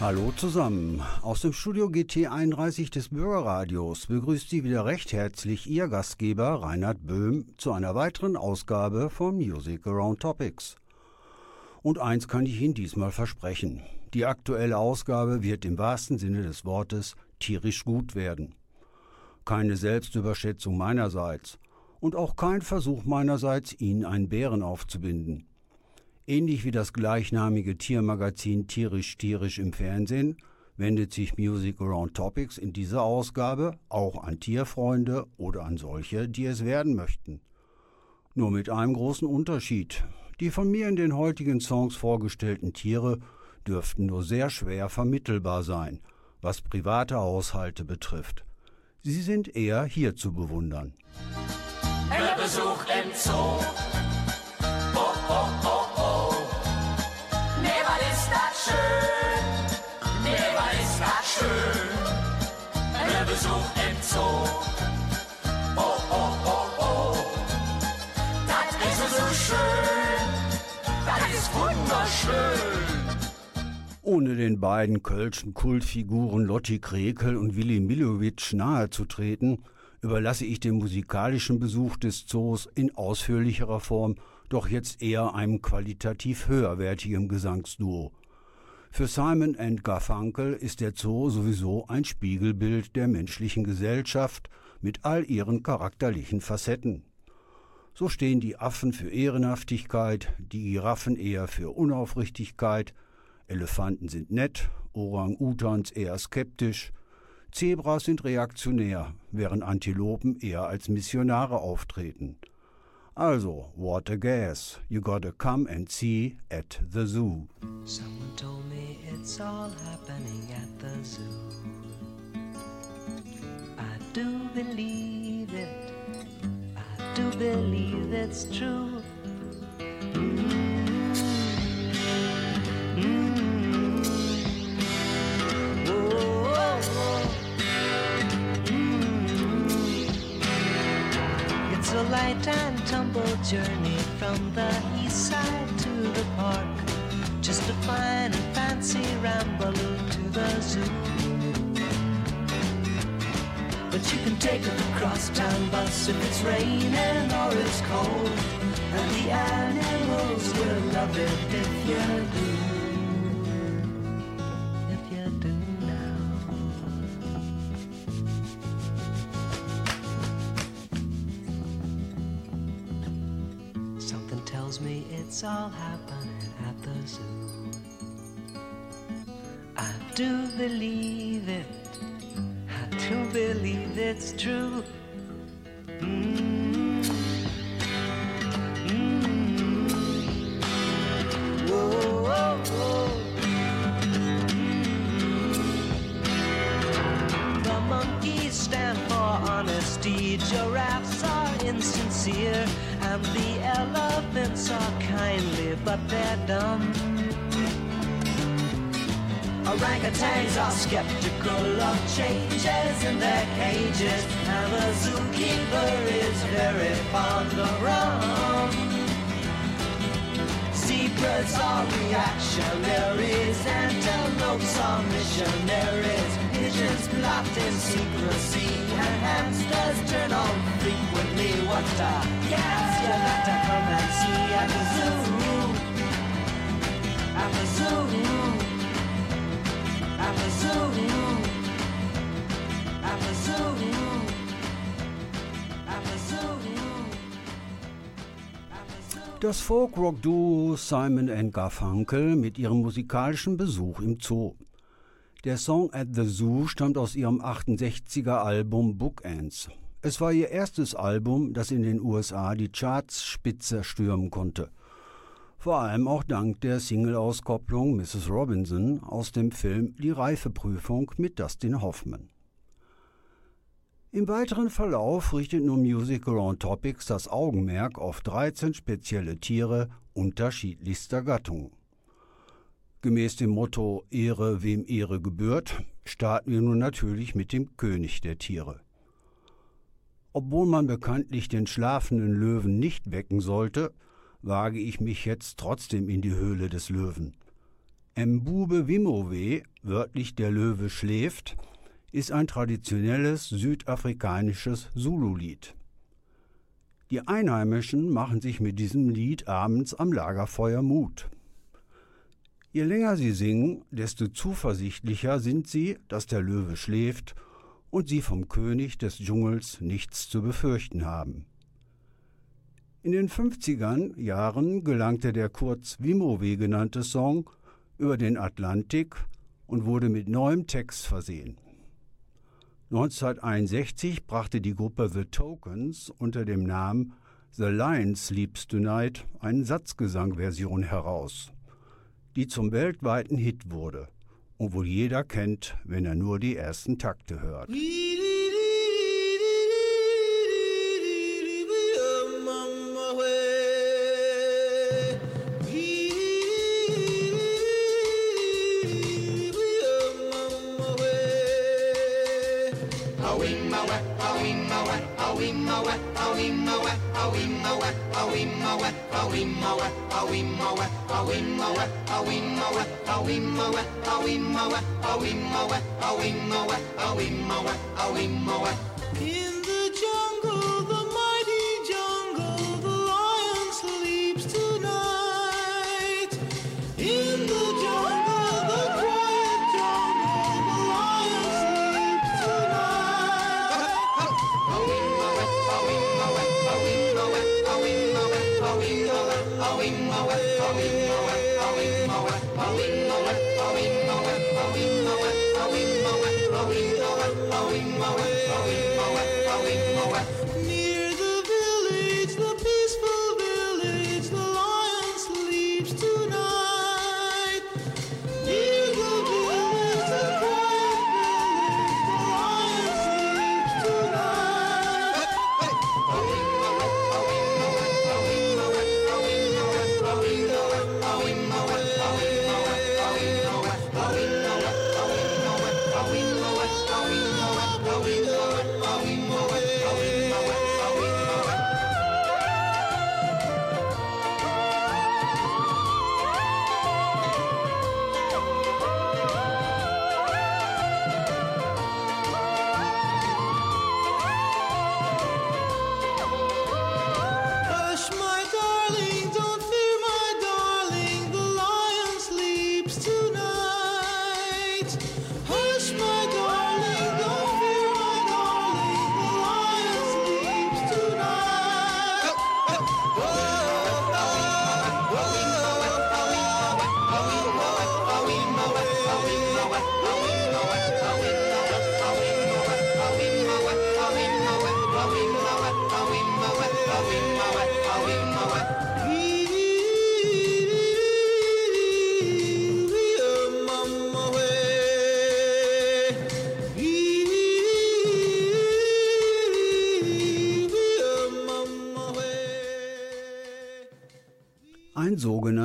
Hallo zusammen. Aus dem Studio GT31 des Bürgerradios begrüßt Sie wieder recht herzlich Ihr Gastgeber Reinhard Böhm zu einer weiteren Ausgabe von Music Around Topics. Und eins kann ich Ihnen diesmal versprechen. Die aktuelle Ausgabe wird im wahrsten Sinne des Wortes tierisch gut werden. Keine Selbstüberschätzung meinerseits und auch kein Versuch meinerseits, Ihnen einen Bären aufzubinden. Ähnlich wie das gleichnamige Tiermagazin Tierisch Tierisch im Fernsehen wendet sich Music Around Topics in dieser Ausgabe auch an Tierfreunde oder an solche, die es werden möchten. Nur mit einem großen Unterschied. Die von mir in den heutigen Songs vorgestellten Tiere dürften nur sehr schwer vermittelbar sein, was private Haushalte betrifft. Sie sind eher hier zu bewundern. Besuch im Zoo. Besuch im Zoo. Oh, oh, oh, oh. Das ist so schön. Das ist wunderschön. Ohne den beiden kölschen Kultfiguren Lotti Krekel und Willi Milowitsch nahezutreten, überlasse ich den musikalischen Besuch des Zoos in ausführlicherer Form doch jetzt eher einem qualitativ höherwertigen Gesangsduo. Für Simon and Garfunkel ist der Zoo sowieso ein Spiegelbild der menschlichen Gesellschaft mit all ihren charakterlichen Facetten. So stehen die Affen für Ehrenhaftigkeit, die Giraffen eher für Unaufrichtigkeit, Elefanten sind nett, Orang-Utans eher skeptisch, Zebras sind reaktionär, während Antilopen eher als Missionare auftreten. Also, what a guess. You gotta come and see at the zoo. Someone told me it's all happening at the zoo. I do believe it. I do believe it's true. Mm-hmm. Light and tumble journey from the east side to the park. Just a fine and fancy ramble to the zoo. But you can take a crosstown bus if it's raining or it's cold. And the animals will love it if you do. All happening at the zoo. I do believe it. I do believe it's true. Orangutans are skeptical of changes in their cages, and the zookeeper is very fond of rum. Zebras are reactionaries, antelopes are missionaries, pigeons plot in secrecy, and hamsters turn on frequently. What a gas you got to come at the zoo, at the zoo. Das Folk-Rock-Duo Simon Garfunkel mit ihrem musikalischen Besuch im Zoo. Der Song At the Zoo stammt aus ihrem 68er Album Bookends. Es war ihr erstes Album, das in den USA die Charts spitze stürmen konnte. Vor allem auch dank der Single-Auskopplung Mrs. Robinson aus dem Film Die Reifeprüfung mit Dustin Hoffman. Im weiteren Verlauf richtet nun Music Around Topics das Augenmerk auf 13 spezielle Tiere unterschiedlichster Gattungen. Gemäß dem Motto Ehre wem Ehre gebührt, starten wir nun natürlich mit dem König der Tiere. Obwohl man bekanntlich den schlafenden Löwen nicht wecken sollte, wage ich mich jetzt trotzdem in die Höhle des Löwen. Mbube Wimowe, wörtlich der Löwe schläft, ist ein traditionelles südafrikanisches Zulu-Lied. Die Einheimischen machen sich mit diesem Lied abends am Lagerfeuer Mut. Je länger sie singen, desto zuversichtlicher sind sie, dass der Löwe schläft und sie vom König des Dschungels nichts zu befürchten haben. In den 50er Jahren gelangte der kurz Wimowe genannte Song über den Atlantik und wurde mit neuem Text versehen. 1961 brachte die Gruppe The Tokens unter dem Namen The Lion Sleeps Tonight eine Satzgesangversion heraus, die zum weltweiten Hit wurde und wohl jeder kennt, wenn er nur die ersten Takte hört. a wee moa, a wee moa,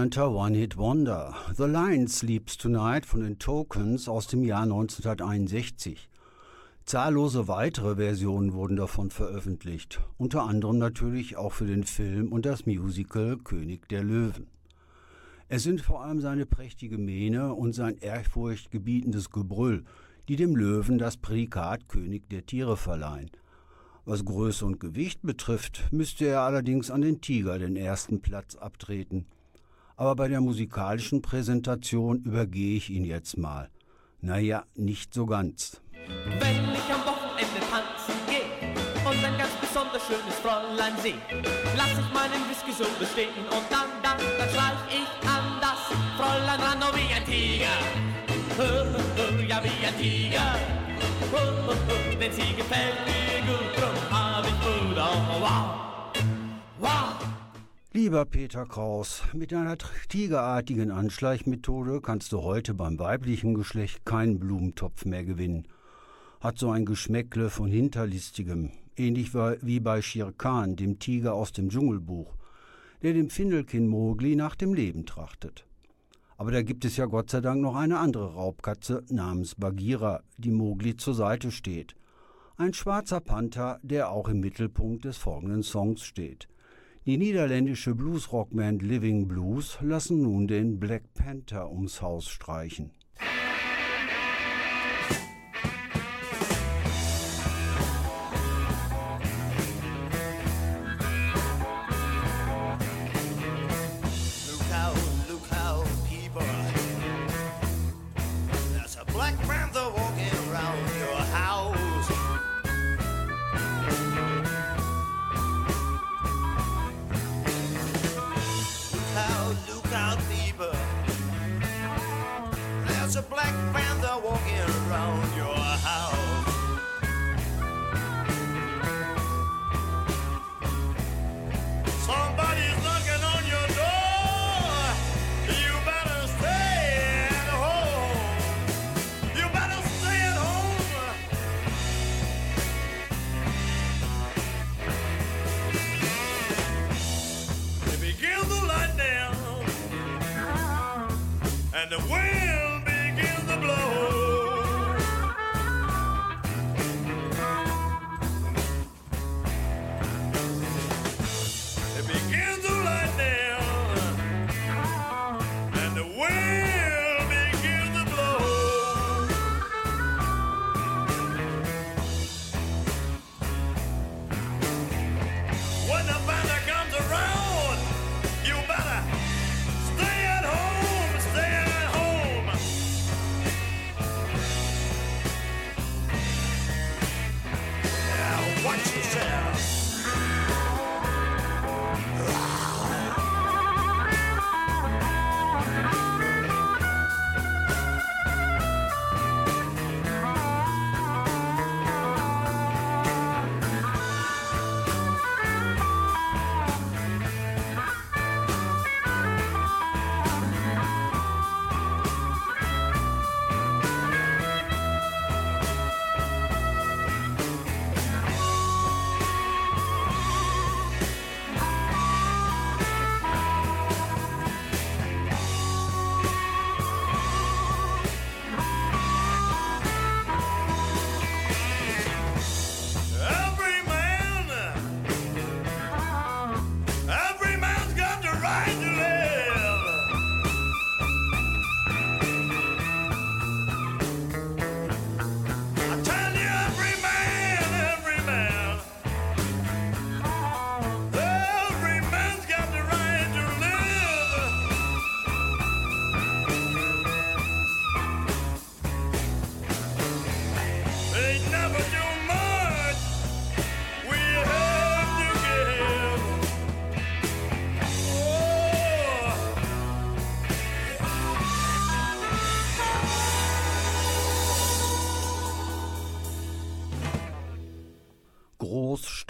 sogenannter One-Hit-Wonder. The Lion Sleeps Tonight von den Tokens aus dem Jahr 1961. Zahllose weitere Versionen wurden davon veröffentlicht, unter anderem natürlich auch für den Film und das Musical König der Löwen. Es sind vor allem seine prächtige Mähne und sein ehrfurchtgebietendes Gebrüll, die dem Löwen das Prädikat König der Tiere verleihen. Was Größe und Gewicht betrifft, müsste er allerdings an den Tiger den ersten Platz abtreten. Aber bei der musikalischen Präsentation übergehe ich ihn jetzt mal. Naja, nicht so ganz. Wenn ich am Wochenende tanzen gehe und ein ganz besonders schönes Fräulein sehe, lass ich meinen Whisky so bestehen und dann, dann, dann schleich ich an das Fräulein ran, oh wie ein Tiger. Oh, oh, oh, ja, wie ein Tiger. Oh, oh, oh, denn sie gefällt mir gut, drum hab ich Mut, oh, wow. Wow. Lieber Peter Kraus, mit einer tigerartigen Anschleichmethode kannst du heute beim weiblichen Geschlecht keinen Blumentopf mehr gewinnen. Hat so ein Geschmäckle von Hinterlistigem, ähnlich wie bei Shere Khan, dem Tiger aus dem Dschungelbuch, der dem Findelkind Mowgli nach dem Leben trachtet. Aber da gibt es ja Gott sei Dank noch eine andere Raubkatze namens Bagheera, die Mowgli zur Seite steht. Ein schwarzer Panther, der auch im Mittelpunkt des folgenden Songs steht. Die niederländische Bluesrockband Living Blues lassen nun den Black Panther ums Haus streichen.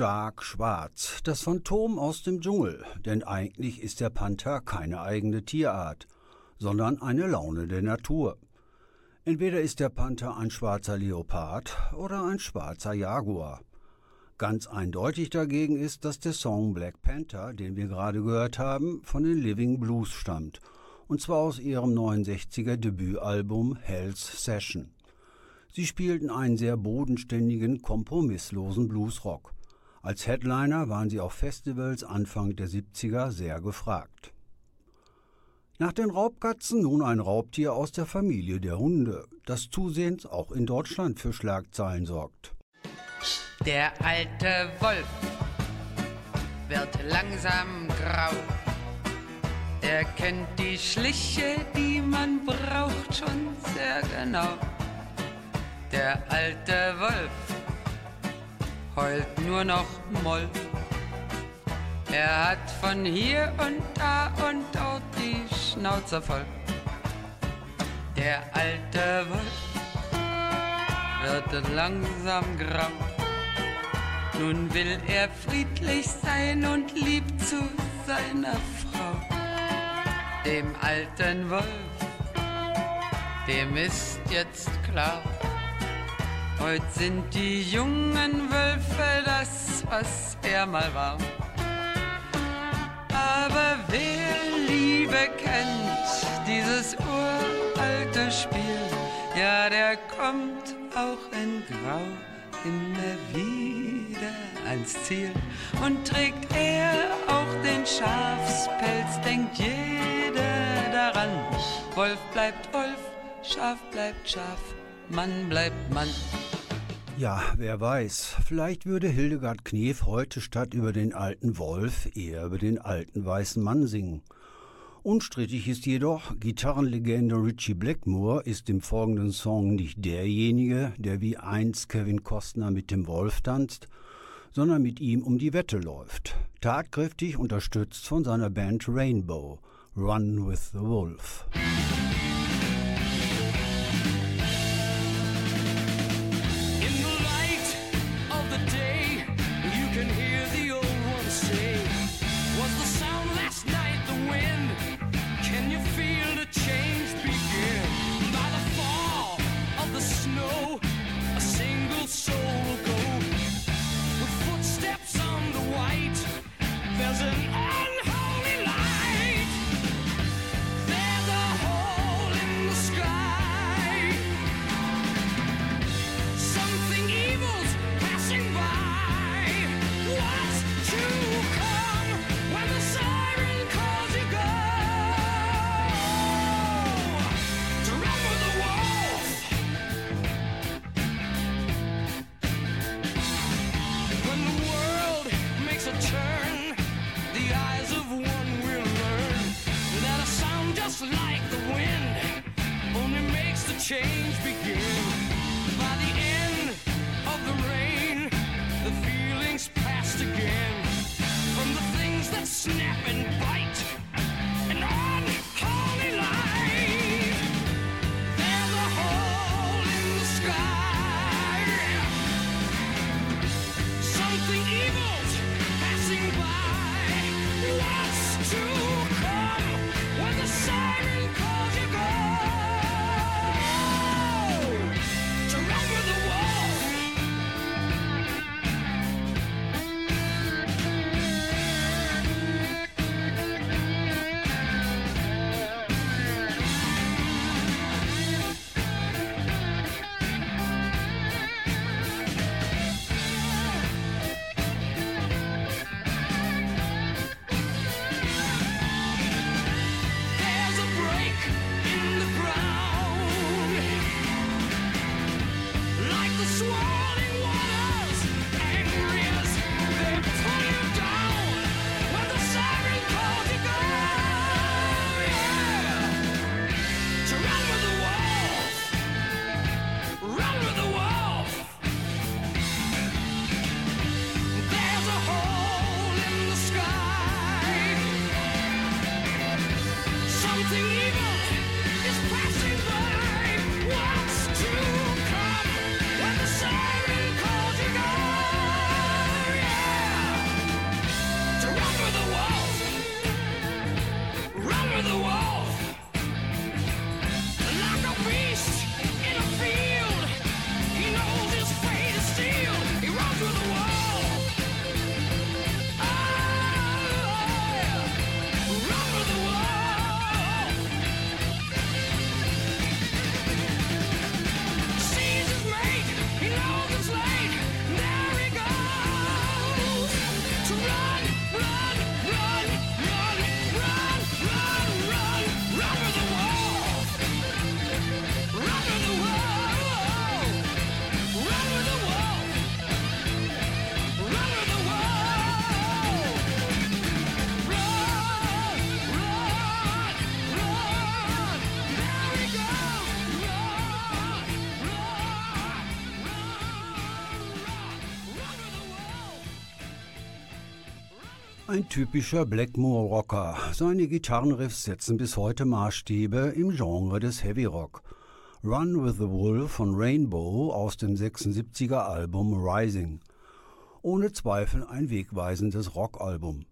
Stark schwarz, das Phantom aus dem Dschungel, denn eigentlich ist der Panther keine eigene Tierart, sondern eine Laune der Natur. Entweder ist der Panther ein schwarzer Leopard oder ein schwarzer Jaguar. Ganz eindeutig dagegen ist, dass der Song Black Panther, den wir gerade gehört haben, von den Living Blues stammt, und zwar aus ihrem 69er Debütalbum Hell's Session. Sie spielten einen sehr bodenständigen, kompromisslosen Bluesrock. Als Headliner waren sie auf Festivals Anfang der 70er sehr gefragt. Nach den Raubkatzen nun ein Raubtier aus der Familie der Hunde, das zusehends auch in Deutschland für Schlagzeilen sorgt. Der alte Wolf wird langsam grau. Er kennt die Schliche, die man braucht, schon sehr genau. Der alte Wolf heult nur noch Moll. Er hat von hier und da und dort die Schnauze voll. Der alte Wolf wird langsam grau. Nun will er friedlich sein und lieb zu seiner Frau. Dem alten Wolf, dem ist jetzt klar, Heute sind die jungen Wölfe das, was er mal war. Aber wer Liebe kennt, dieses uralte Spiel, ja, der kommt auch in Grau immer wieder ans Ziel und trägt er auch den Schafspelz denkt jeder daran. Wolf bleibt Wolf, Schaf bleibt Schaf, Mann bleibt Mann. Ja, wer weiß, vielleicht würde Hildegard Knef heute statt über den alten Wolf eher über den alten weißen Mann singen. Unstrittig ist jedoch, Gitarrenlegende Richie Blackmore ist im folgenden Song nicht derjenige, der wie einst Kevin Costner mit dem Wolf tanzt, sondern mit ihm um die Wette läuft. Tatkräftig unterstützt von seiner Band Rainbow, Run with the Wolf. Ein typischer Blackmore-Rocker. Seine Gitarrenriffs setzen bis heute Maßstäbe im Genre des Heavy Rock. Run with the Wolf von Rainbow aus dem 76er Album Rising. Ohne Zweifel ein wegweisendes Rockalbum.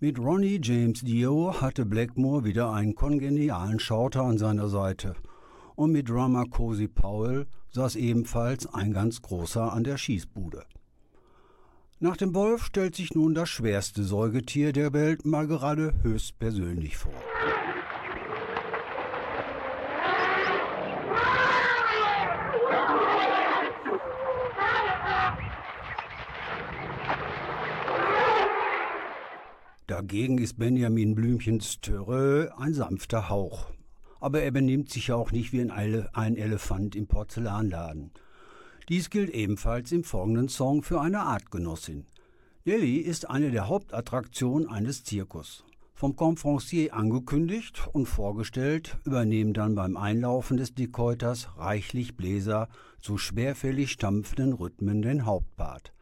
Mit Ronnie James Dio hatte Blackmore wieder einen kongenialen Schauter an seiner Seite. Und mit Drummer Cozy Powell saß ebenfalls ein ganz großer an der Schießbude. Nach dem Wolf stellt sich nun das schwerste Säugetier der Welt mal gerade höchstpersönlich vor. Da Dagegen ist Benjamin Blümchens Törö ein sanfter Hauch. Aber er benimmt sich ja auch nicht wie ein Elefant im Porzellanladen. Dies gilt ebenfalls im folgenden Song für eine Artgenossin. Nelly ist eine der Hauptattraktionen eines Zirkus. Vom Confrancier angekündigt und vorgestellt, übernehmen dann beim Einlaufen des Dekäuters reichlich Bläser zu schwerfällig stampfenden Rhythmen den Hauptpart.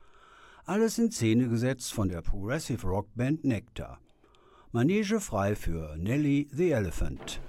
Alles in Szene gesetzt von der Progressive Rockband Nectar. Manege frei für Nelly the Elephant.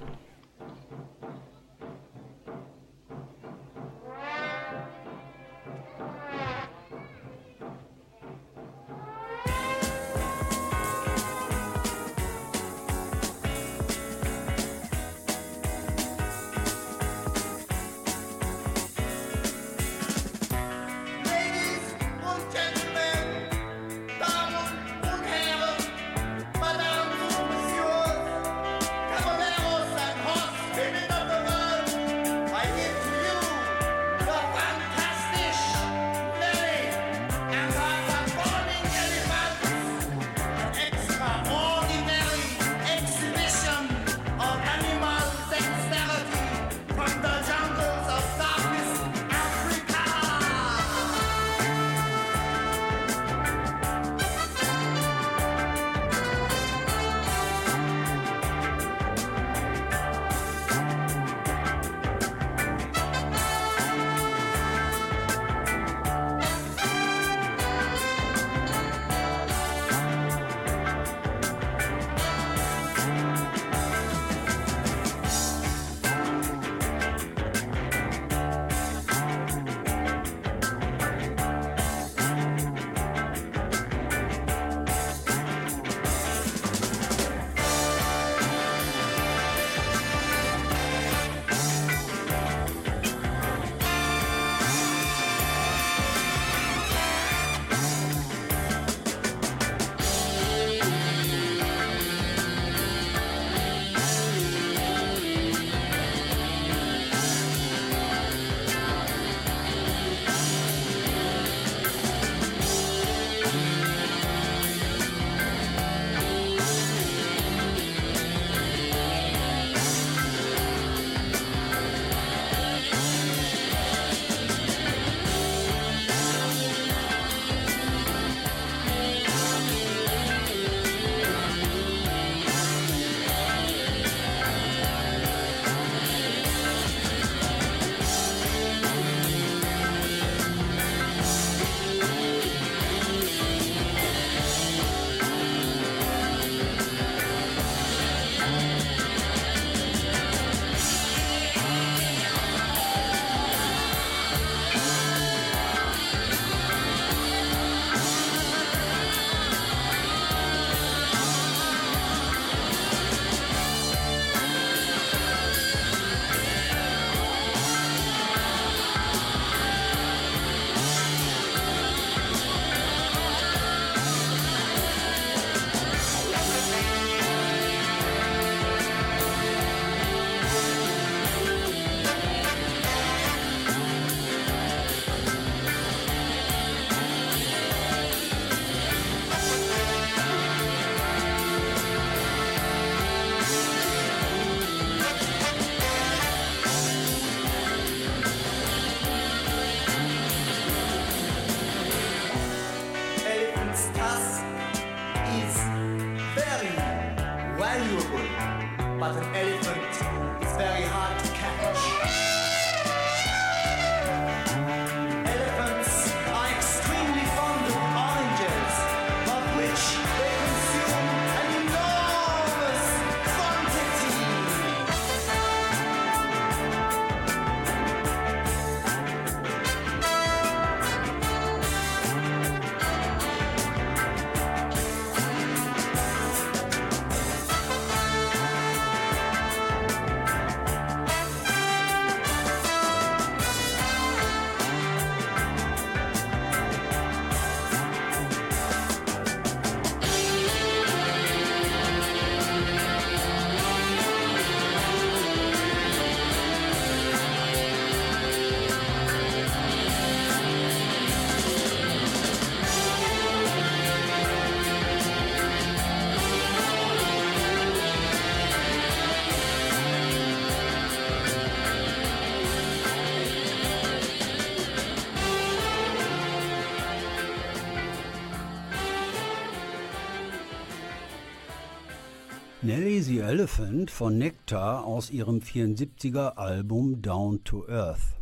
Nelly the Elephant von Nectar aus ihrem 74er Album Down to Earth.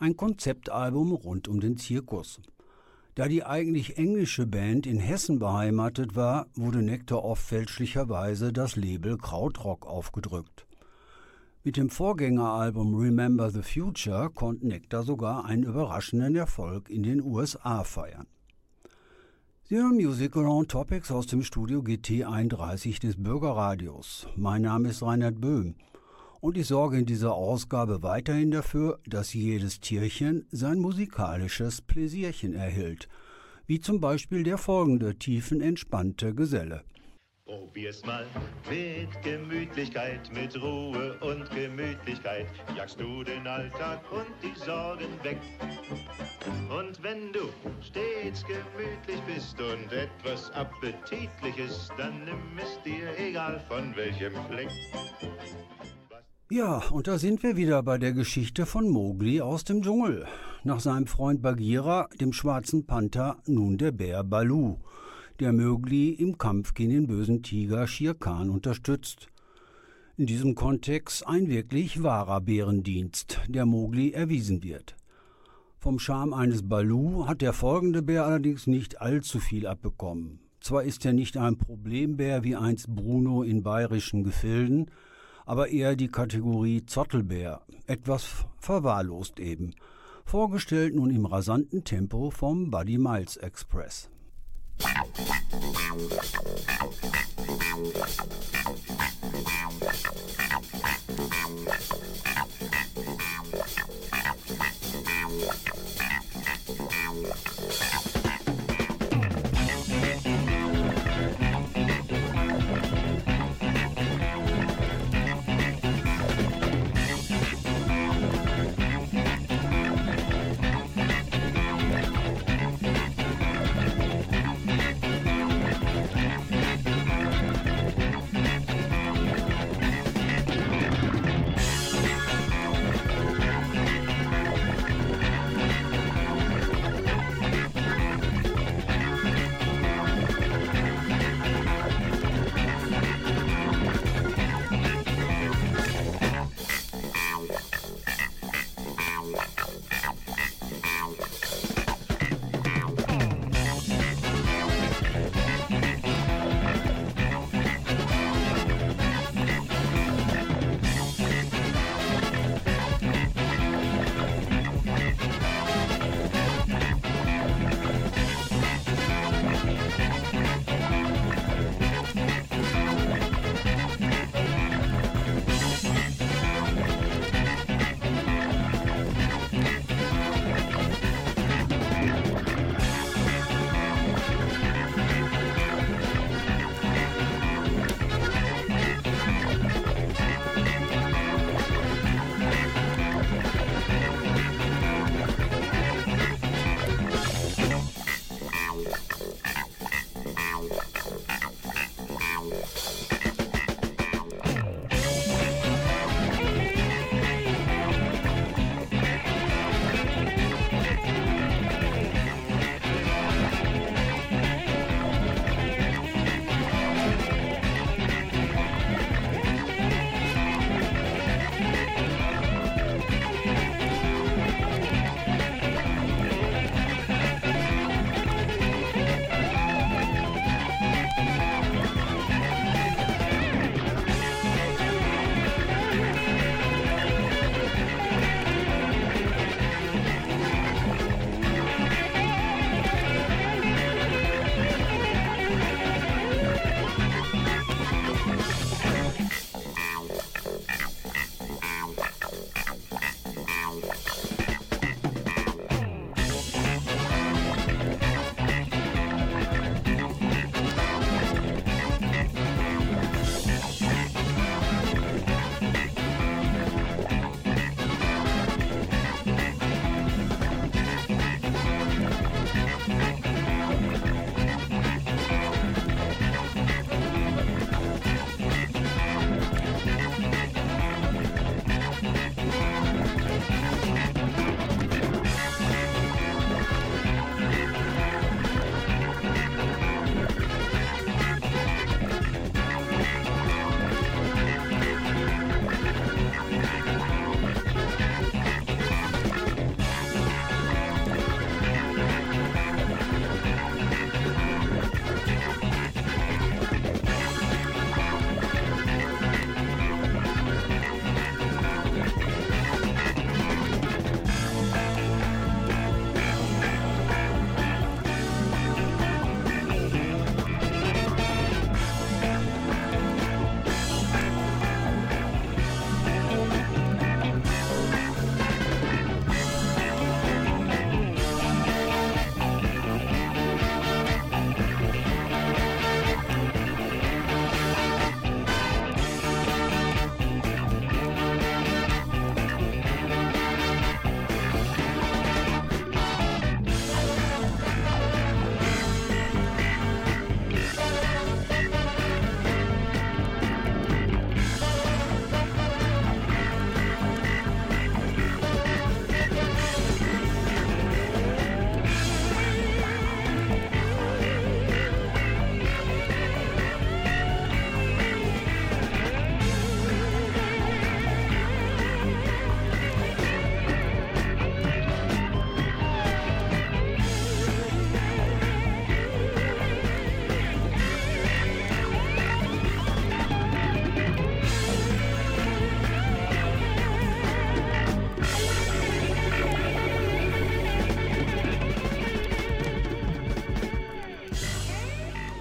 Ein Konzeptalbum rund um den Zirkus. Da die eigentlich englische Band in Hessen beheimatet war, wurde Nectar oft fälschlicherweise das Label Krautrock aufgedrückt. Mit dem Vorgängeralbum Remember the Future konnte Nectar sogar einen überraschenden Erfolg in den USA feiern. Hören Music Around Topics aus dem Studio GT 31 des Bürgerradios. Mein Name ist Reinhard Böhm und ich sorge in dieser Ausgabe weiterhin dafür, dass jedes Tierchen sein musikalisches Pläsierchen erhält, wie zum Beispiel der folgende tiefenentspannte Geselle. Probier's mal mit Gemütlichkeit, mit Ruhe und Gemütlichkeit. Jagst du den Alltag und die Sorgen weg. Und wenn du stets gemütlich bist und etwas Appetitliches, dann nimm es dir egal von welchem Fleck. Ja, und da sind wir wieder bei der Geschichte von Mowgli aus dem Dschungel. Nach seinem Freund Bagheera, dem schwarzen Panther, nun der Bär Balu der Mowgli im Kampf gegen den bösen Tiger Shere Khan unterstützt. In diesem Kontext ein wirklich wahrer Bärendienst, der Mowgli erwiesen wird. Vom Charme eines Balu hat der folgende Bär allerdings nicht allzu viel abbekommen. Zwar ist er nicht ein Problembär wie einst Bruno in bayerischen Gefilden, aber eher die Kategorie Zottelbär, etwas verwahrlost eben. Vorgestellt nun im rasanten Tempo vom Buddy Miles Express. Wow.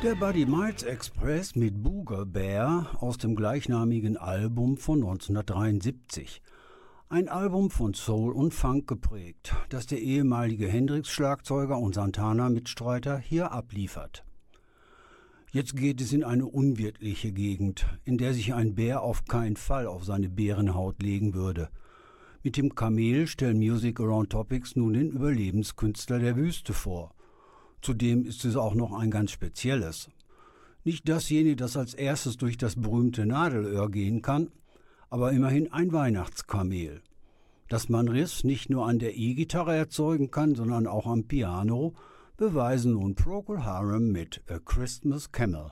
Der Buddy Miles Express mit Booger Bear aus dem gleichnamigen Album von 1973. Ein Album von Soul und Funk geprägt, das der ehemalige Hendrix-Schlagzeuger und Santana-Mitstreiter hier abliefert. Jetzt geht es in eine unwirtliche Gegend, in der sich ein Bär auf keinen Fall auf seine Bärenhaut legen würde. Mit dem Kamel stellen Music Around Topics nun den Überlebenskünstler der Wüste vor. Zudem ist es auch noch ein ganz spezielles. Nicht dasjenige, das als erstes durch das berühmte Nadelöhr gehen kann, aber immerhin ein Weihnachtskamel. Dass man Riss nicht nur an der E-Gitarre erzeugen kann, sondern auch am Piano, beweisen nun Procol Harum mit A Christmas Camel.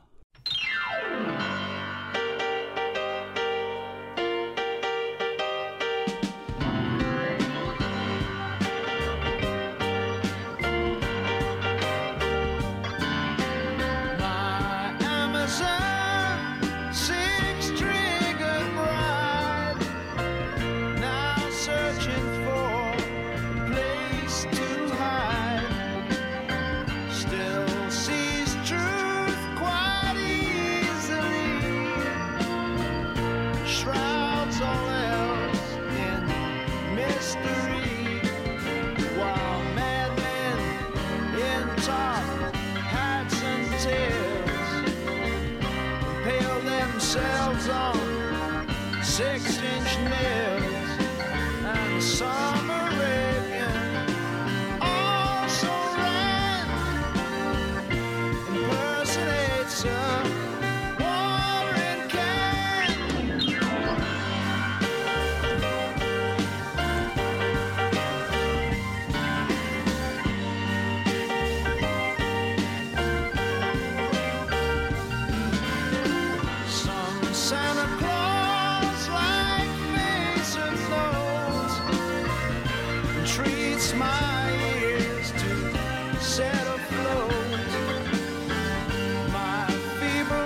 six inch nails.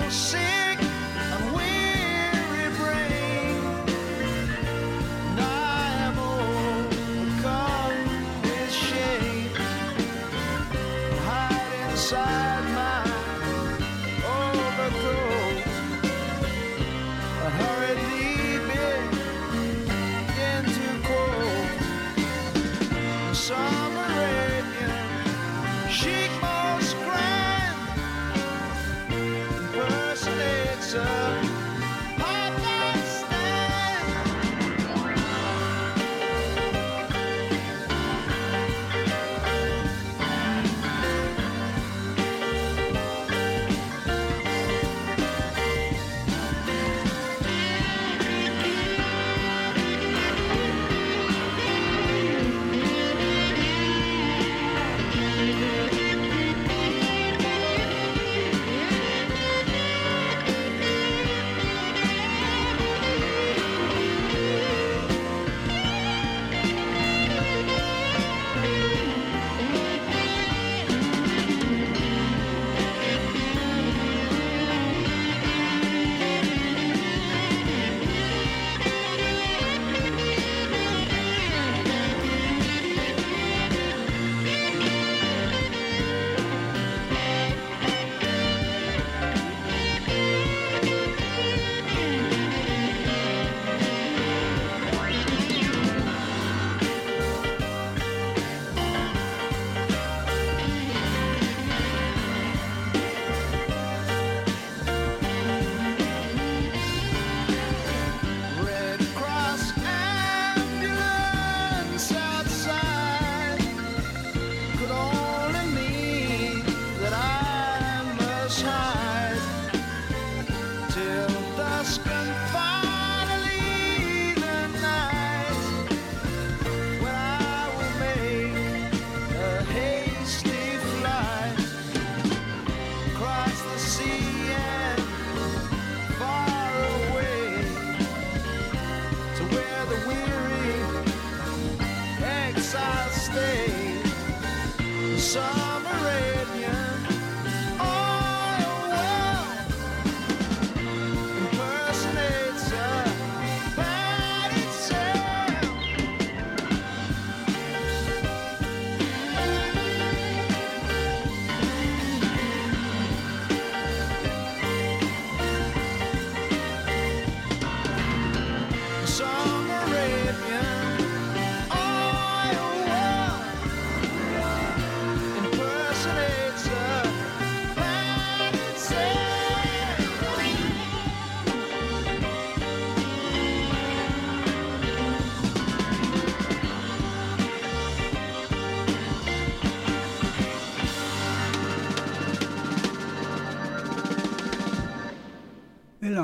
see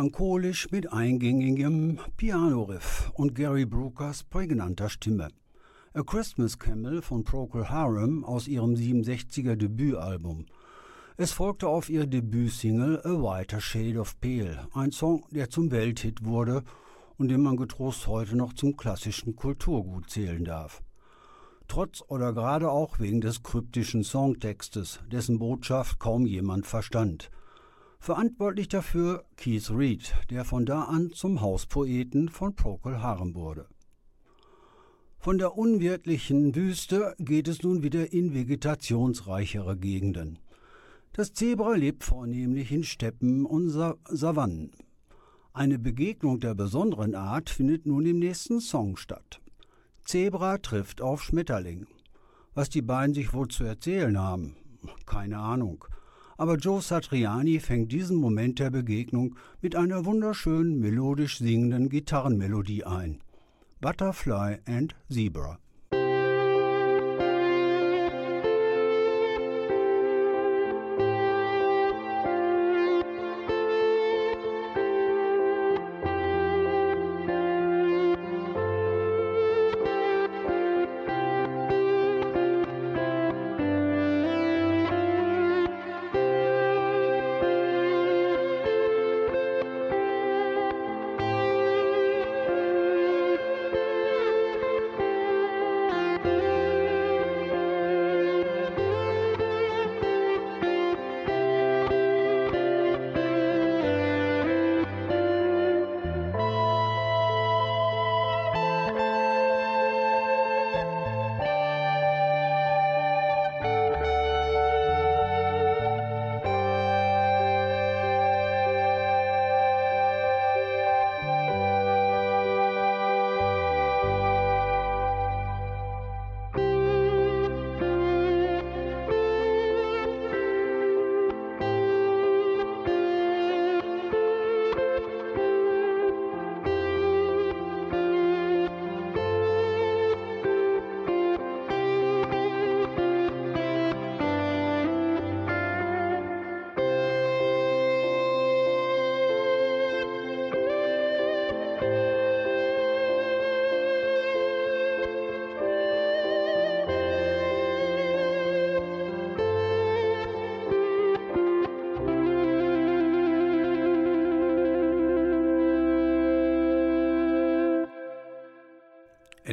Melancholisch mit eingängigem Piano-Riff und Gary Brookers prägnanter Stimme. A Christmas Camel von Procol Harum aus ihrem 67er Debütalbum. Es folgte auf ihre Debütsingle A Whiter Shade of Pale, ein Song, der zum Welthit wurde und den man getrost heute noch zum klassischen Kulturgut zählen darf. Trotz oder gerade auch wegen des kryptischen Songtextes, dessen Botschaft kaum jemand verstand – Verantwortlich dafür Keith Reed, der von da an zum Hauspoeten von Procol Harum wurde. Von der unwirtlichen Wüste geht es nun wieder in vegetationsreichere Gegenden. Das Zebra lebt vornehmlich in Steppen und Sa Savannen. Eine Begegnung der besonderen Art findet nun im nächsten Song statt. Zebra trifft auf Schmetterling. Was die beiden sich wohl zu erzählen haben, keine Ahnung aber Joe Satriani fängt diesen Moment der Begegnung mit einer wunderschönen melodisch singenden Gitarrenmelodie ein. Butterfly and Zebra.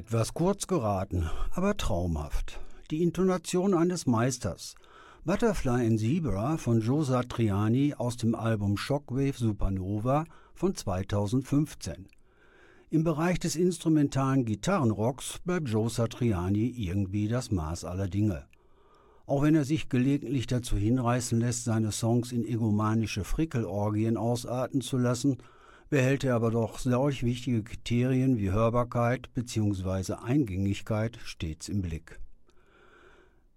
Etwas kurz geraten, aber traumhaft. Die Intonation eines Meisters. Butterfly in Zebra von Joe Satriani aus dem Album Shockwave Supernova von 2015. Im Bereich des instrumentalen Gitarrenrocks bleibt Joe Satriani irgendwie das Maß aller Dinge. Auch wenn er sich gelegentlich dazu hinreißen lässt, seine Songs in egomanische Frickelorgien ausarten zu lassen, behält er aber doch solch wichtige Kriterien wie Hörbarkeit bzw. Eingängigkeit stets im Blick.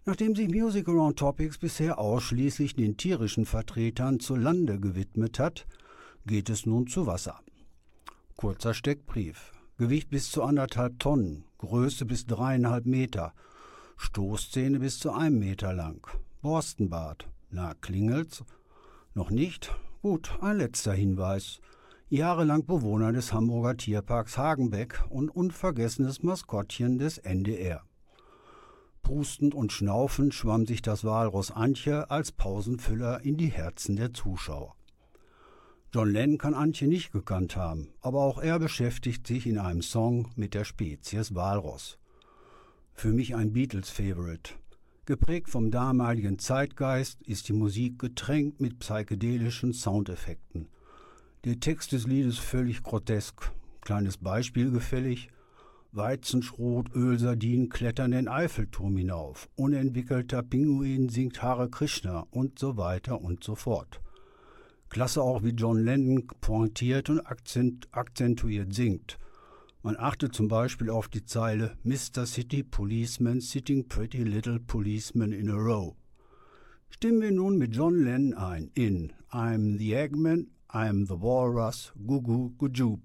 Nachdem sich Music Around Topics bisher ausschließlich den tierischen Vertretern zu Lande gewidmet hat, geht es nun zu Wasser. Kurzer Steckbrief, Gewicht bis zu anderthalb Tonnen, Größe bis dreieinhalb Meter, Stoßzähne bis zu einem Meter lang, Borstenbart, na klingelt's? Noch nicht? Gut, ein letzter Hinweis – jahrelang Bewohner des Hamburger Tierparks Hagenbeck und unvergessenes Maskottchen des NDR. Prustend und schnaufend schwamm sich das Walross Antje als Pausenfüller in die Herzen der Zuschauer. John Lennon kann Antje nicht gekannt haben, aber auch er beschäftigt sich in einem Song mit der Spezies Walross. Für mich ein Beatles-Favorite. Geprägt vom damaligen Zeitgeist ist die Musik getränkt mit psychedelischen Soundeffekten – der Text des Liedes völlig grotesk. Kleines Beispiel gefällig. Weizenschrot, Ölsardinen klettern den Eiffelturm hinauf. Unentwickelter Pinguin singt Hare Krishna und so weiter und so fort. Klasse auch, wie John Lennon pointiert und akzent, akzentuiert singt. Man achte zum Beispiel auf die Zeile Mr. City Policeman sitting pretty little policeman in a row. Stimmen wir nun mit John Lennon ein in I'm the Eggman, I'm the Walrus, Gugu Gujoop.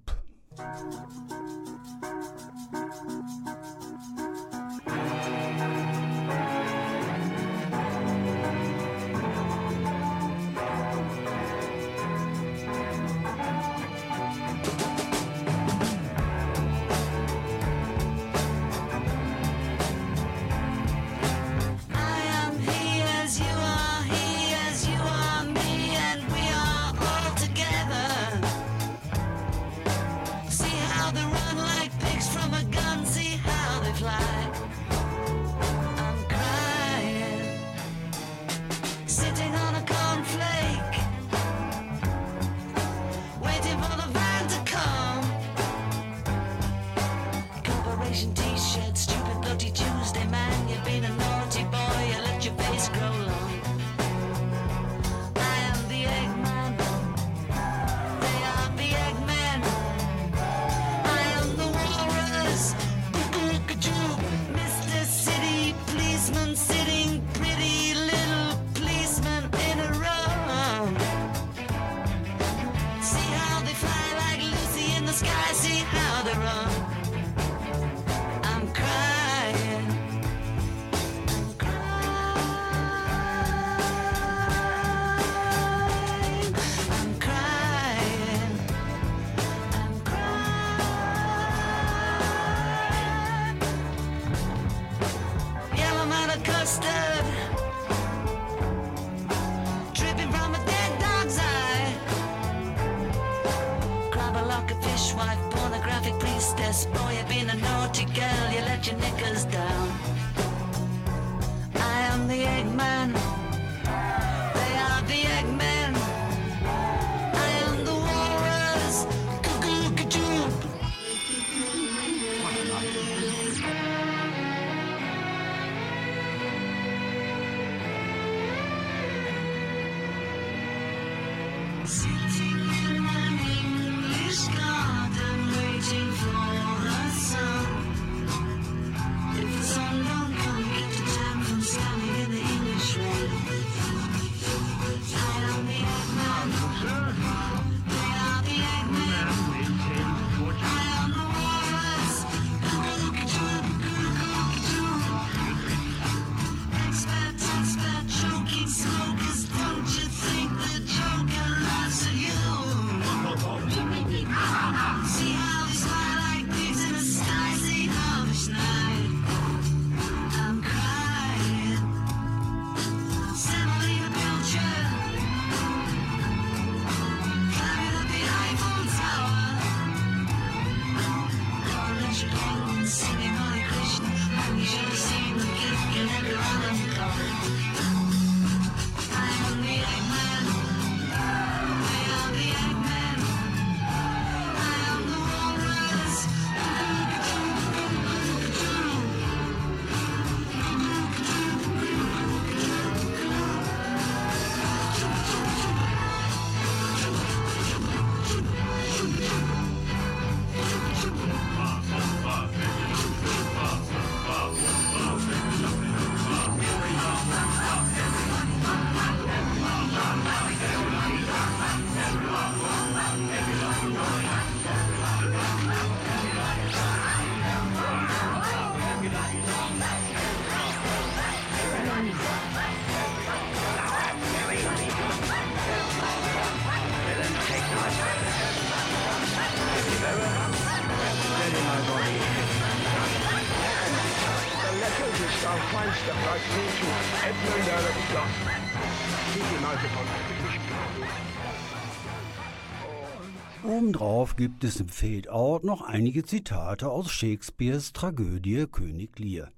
Obendrauf gibt es im Fade-Out noch einige Zitate aus Shakespeares Tragödie König Lear.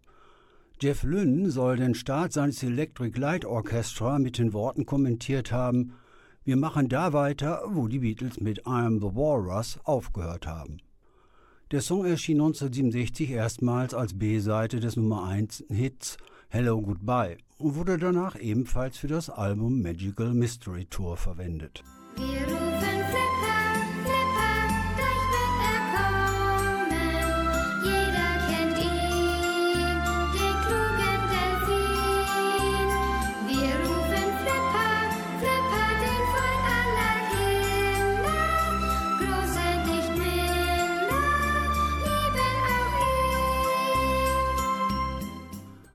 Jeff Lynne soll den Start seines Electric Light Orchestra mit den Worten kommentiert haben: Wir machen da weiter, wo die Beatles mit I Am the Walrus aufgehört haben. Der Song erschien 1967 erstmals als B-Seite des Nummer 1 Hits Hello Goodbye und wurde danach ebenfalls für das Album Magical Mystery Tour verwendet. Wir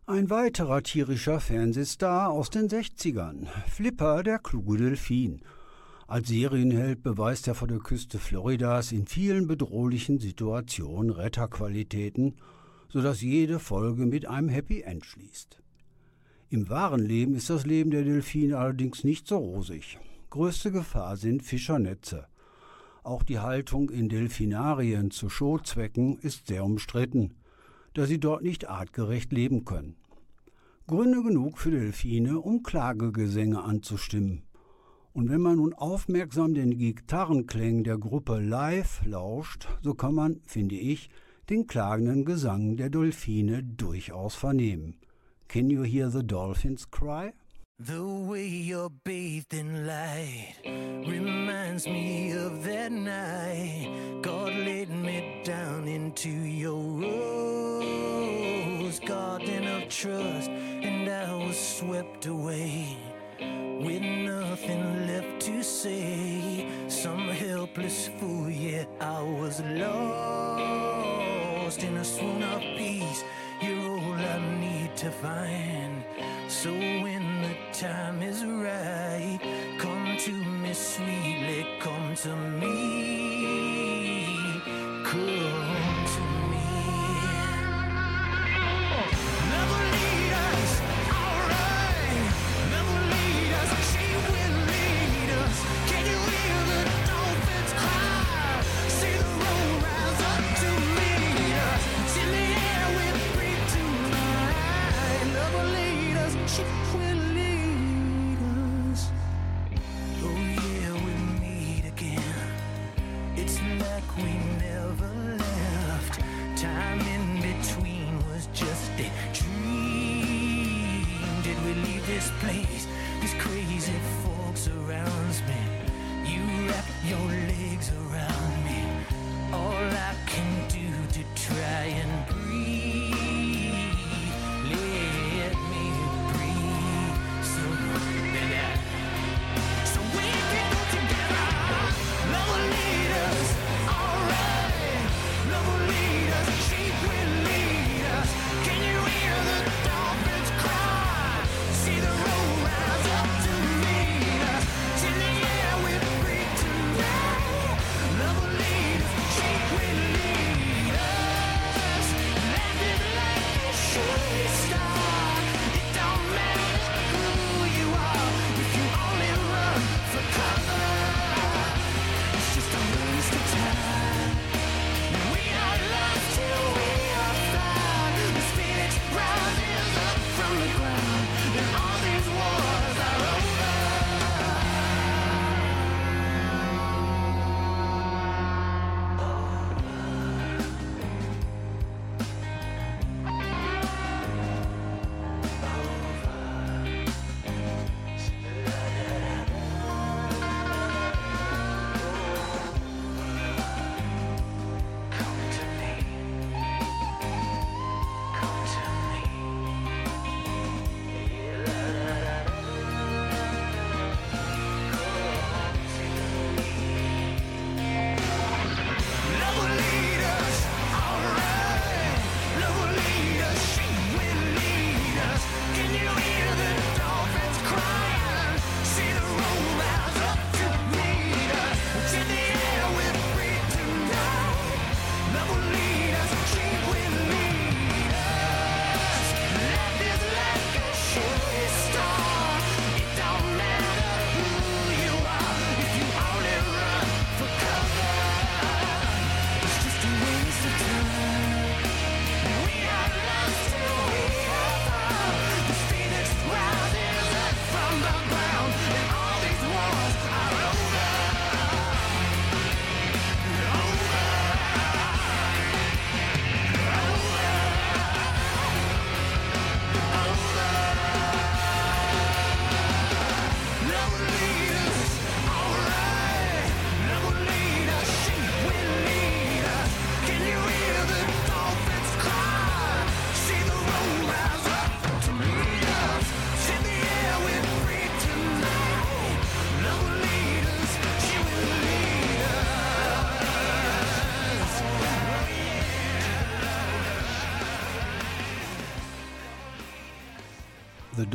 Ein weiterer tierischer Fernsehstar aus den 60ern, Flipper, der kluge Delfin. Als Serienheld beweist er vor der Küste Floridas in vielen bedrohlichen Situationen Retterqualitäten, sodass jede Folge mit einem Happy End schließt. Im wahren Leben ist das Leben der Delfine allerdings nicht so rosig. Größte Gefahr sind Fischernetze. Auch die Haltung in Delfinarien zu Showzwecken ist sehr umstritten, da sie dort nicht artgerecht leben können. Gründe genug für Delfine, um Klagegesänge anzustimmen. Und wenn man nun aufmerksam den Gitarrenklängen der Gruppe Live lauscht, so kann man, finde ich, den klagenden Gesang der Delfine durchaus vernehmen. Can you hear the dolphins cry? The way you're bathed in light reminds me of that night God laid me down into your rose garden of trust, and I was swept away with nothing left to say. Some helpless fool, yeah, I was lost in a swoon of peace. You're all I need to find. So when the time is right, come to me sweetly, come to me, come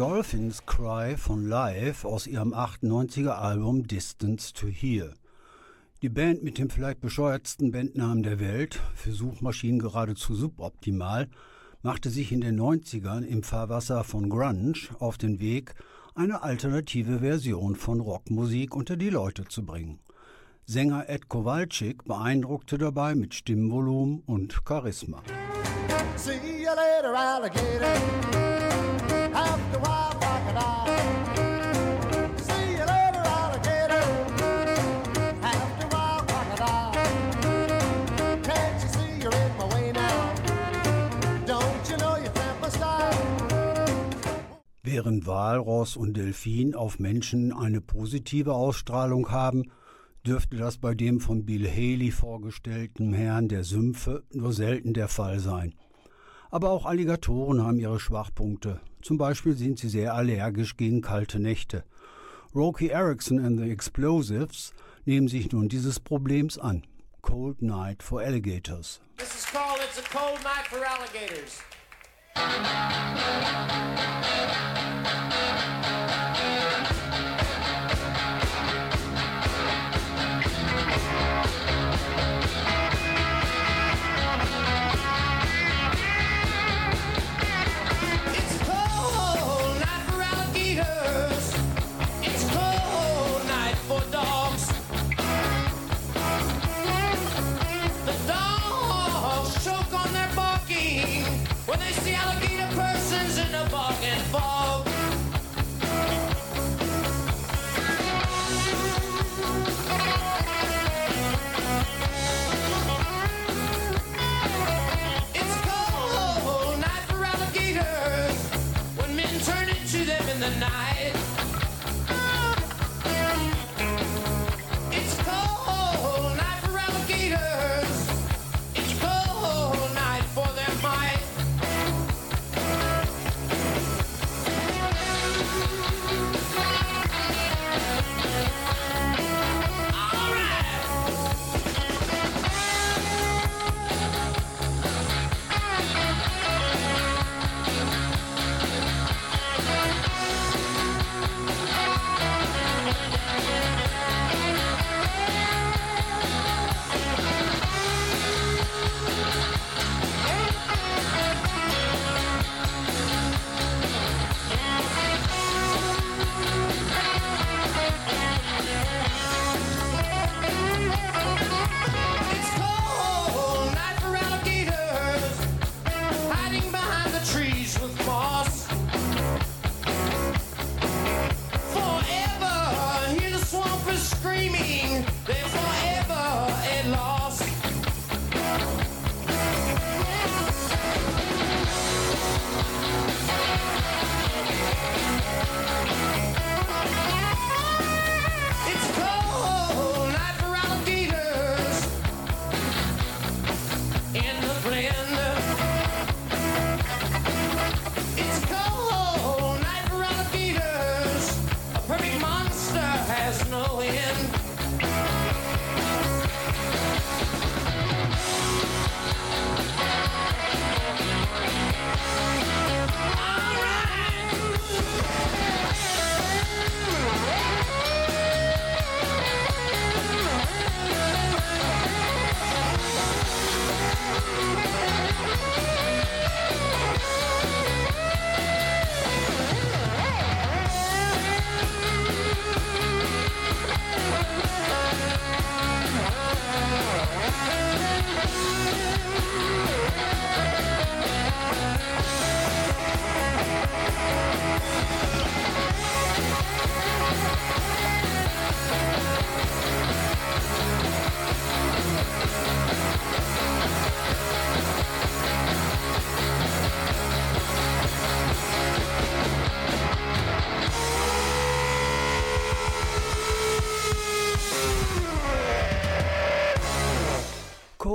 Dolphins Cry von Live aus ihrem 98er Album Distance to Here. Die Band mit dem vielleicht bescheuertsten Bandnamen der Welt, für Suchmaschinen geradezu suboptimal, machte sich in den 90ern im Fahrwasser von Grunge auf den Weg, eine alternative Version von Rockmusik unter die Leute zu bringen. Sänger Ed Kowalczyk beeindruckte dabei mit Stimmvolumen und Charisma. See you later, alligator. Während Walross und Delfin auf Menschen eine positive Ausstrahlung haben, dürfte das bei dem von Bill Haley vorgestellten Herrn der Sümpfe nur selten der Fall sein. Aber auch Alligatoren haben ihre Schwachpunkte. Zum Beispiel sind sie sehr allergisch gegen kalte Nächte. Roky Erickson and the Explosives nehmen sich nun dieses Problems an. Cold Night for Alligators. This is called It's a Cold Night for Alligators. そして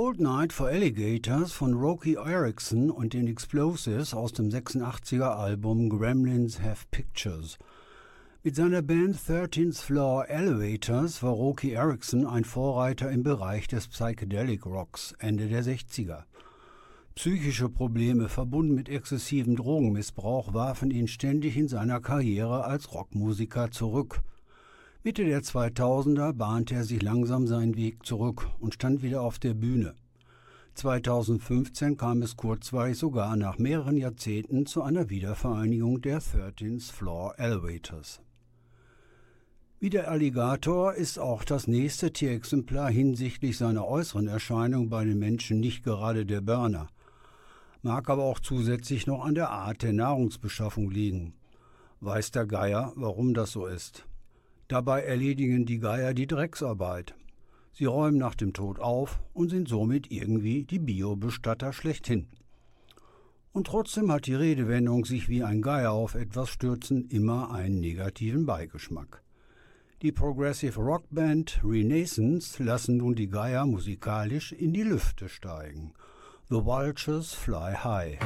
Cold Night for Alligators von Roky Erickson und den Explosives aus dem 86er Album Gremlins Have Pictures. Mit seiner Band 13th Floor Elevators war Roky Erickson ein Vorreiter im Bereich des Psychedelic Rocks Ende der 60er. Psychische Probleme verbunden mit exzessivem Drogenmissbrauch warfen ihn ständig in seiner Karriere als Rockmusiker zurück. Mitte der 2000er bahnte er sich langsam seinen Weg zurück und stand wieder auf der Bühne. 2015 kam es kurzweilig sogar nach mehreren Jahrzehnten zu einer Wiedervereinigung der 13th Floor Elevators. Wie der Alligator ist auch das nächste Tierexemplar hinsichtlich seiner äußeren Erscheinung bei den Menschen nicht gerade der Burner, mag aber auch zusätzlich noch an der Art der Nahrungsbeschaffung liegen. Weiß der Geier, warum das so ist. Dabei erledigen die Geier die Drecksarbeit. Sie räumen nach dem Tod auf und sind somit irgendwie die Biobestatter schlechthin. Und trotzdem hat die Redewendung sich wie ein Geier auf etwas stürzen immer einen negativen Beigeschmack. Die Progressive Rockband Renaissance lassen nun die Geier musikalisch in die Lüfte steigen. The Vultures Fly High.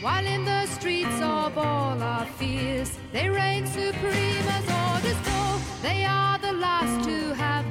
While in the streets of all our fears, they reign supreme as orders go. They are the last to have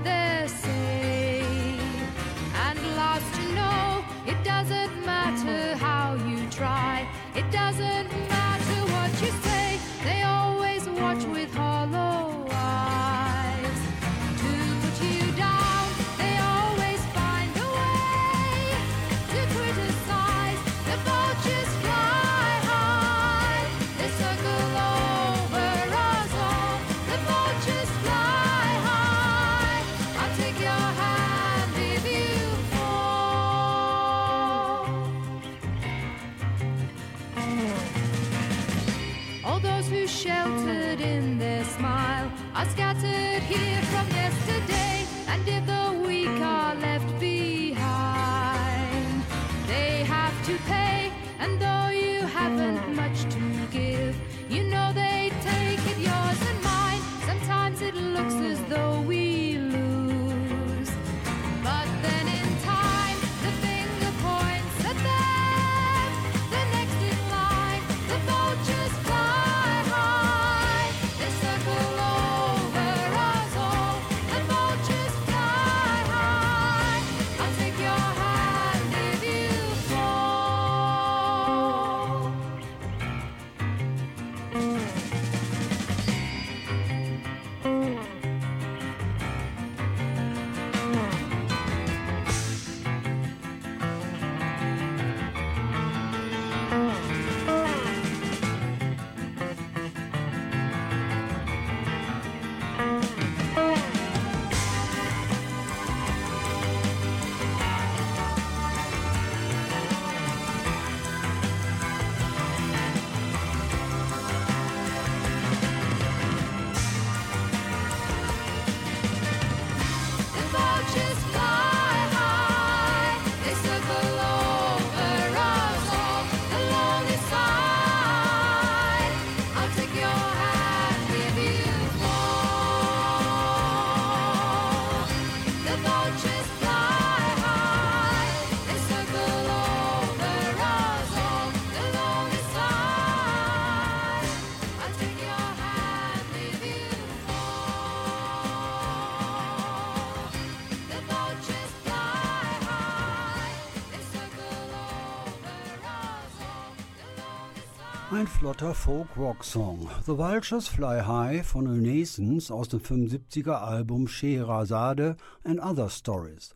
Ein flotter Folk-Rock-Song. The Vultures Fly High von Renaissance aus dem 75er Album Scheherazade and Other Stories.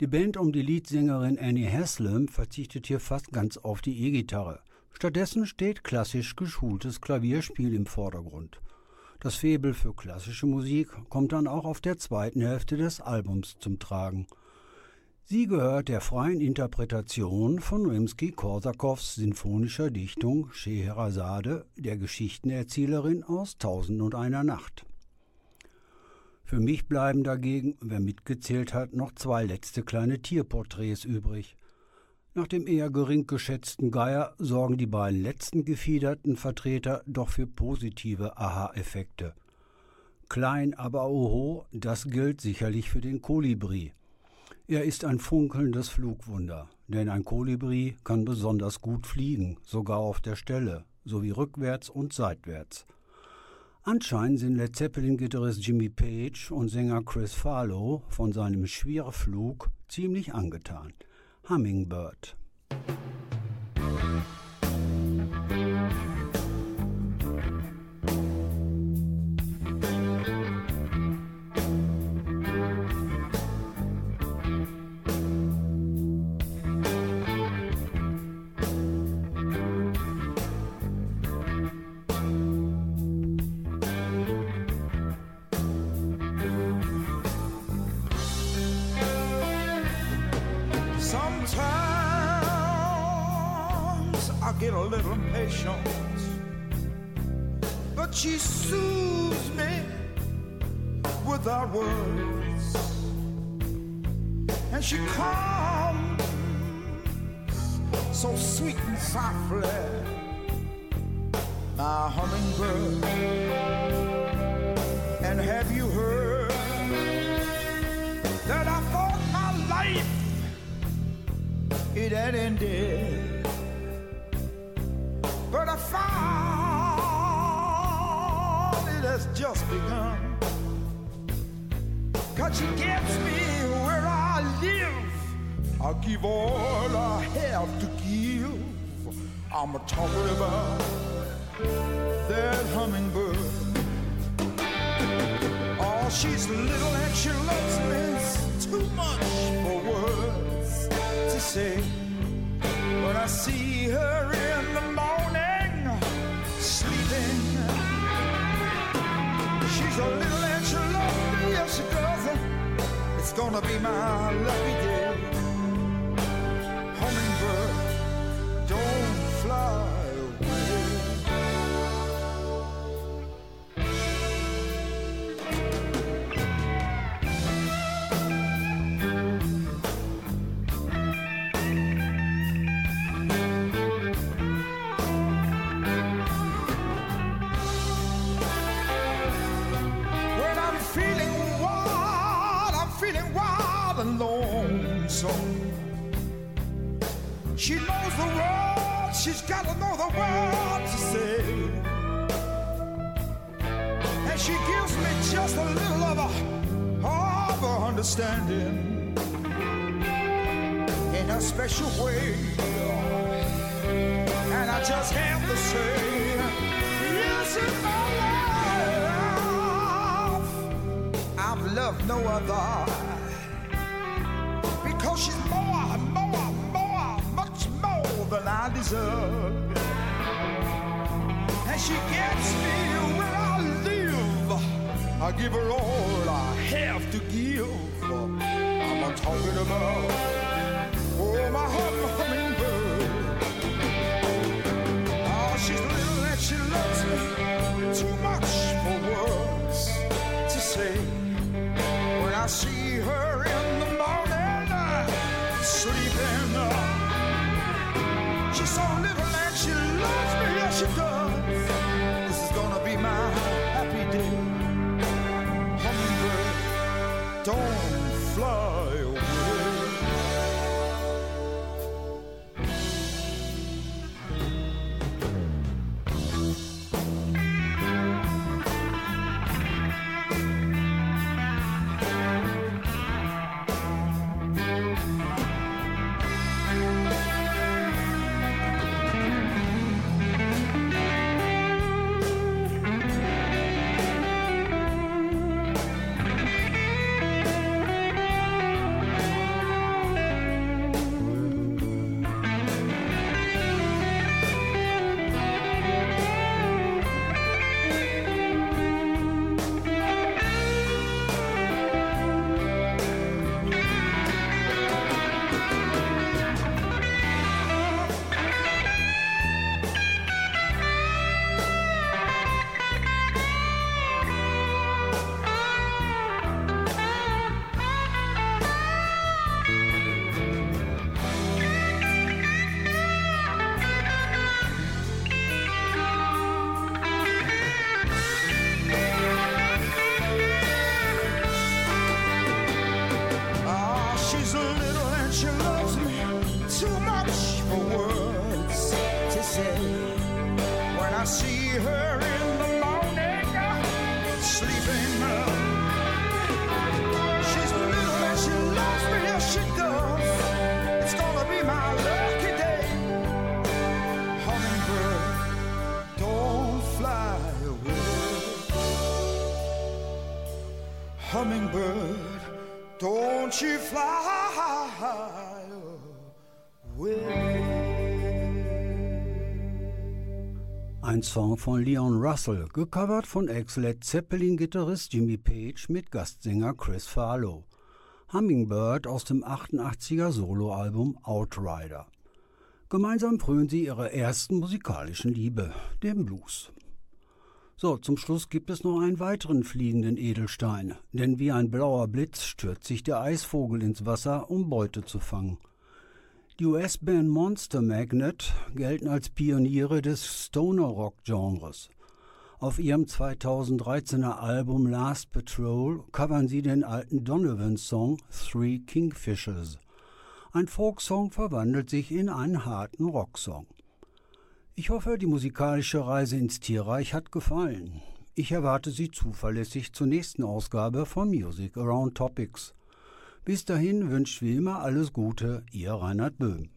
Die Band um die Leadsängerin Annie Haslam verzichtet hier fast ganz auf die E-Gitarre. Stattdessen steht klassisch geschultes Klavierspiel im Vordergrund. Das Faible für klassische Musik kommt dann auch auf der zweiten Hälfte des Albums zum Tragen. Sie gehört der freien Interpretation von Rimsky-Korsakows sinfonischer Dichtung Scheherazade, der Geschichtenerzählerin aus Tausend und einer Nacht. Für mich bleiben dagegen, wer mitgezählt hat, noch zwei letzte kleine Tierporträts übrig. Nach dem eher gering geschätzten Geier sorgen die beiden letzten gefiederten Vertreter doch für positive Aha-Effekte. Klein, aber oho, das gilt sicherlich für den Kolibri. Er ist ein funkelndes Flugwunder, denn ein Kolibri kann besonders gut fliegen, sogar auf der Stelle, sowie rückwärts und seitwärts. Anscheinend sind Led Zeppelin-Gitarrist Jimmy Page und Sänger Chris Farlow von seinem Schwirrflug ziemlich angetan. Hummingbird. I'm talking about that hummingbird. Oh, she's little and she loves me It's too much for words to say. When I see her in the morning, sleeping, she's a little and she loves me, yes she does. It's gonna be my lucky day. Special way. And I just have to say, yes, in my life, I've loved no other. Because she's more, more, more, much more than I deserve. And she gets me where I live. I give her all I have to give. I'm talking about, Ein Song von Leon Russell, gecovert von Ex-Led Zeppelin-Gitarrist Jimmy Page mit Gastsänger Chris Farlow. Hummingbird aus dem 88er Soloalbum Outrider. Gemeinsam frönen sie ihrer ersten musikalischen Liebe, dem Blues. So, zum Schluss gibt es noch einen weiteren fliegenden Edelstein, denn wie ein blauer Blitz stürzt sich der Eisvogel ins Wasser, um Beute zu fangen. Die US-Band Monster Magnet gelten als Pioniere des Stoner Rock-Genres. Auf ihrem 2013er Album Last Patrol covern sie den alten Donovan-Song Three Kingfishers. Ein Folksong verwandelt sich in einen harten Rocksong. Ich hoffe, die musikalische Reise ins Tierreich hat gefallen. Ich erwarte Sie zuverlässig zur nächsten Ausgabe von Music Around Topics. Bis dahin wünscht wie immer alles Gute, Ihr Reinhard Böhm.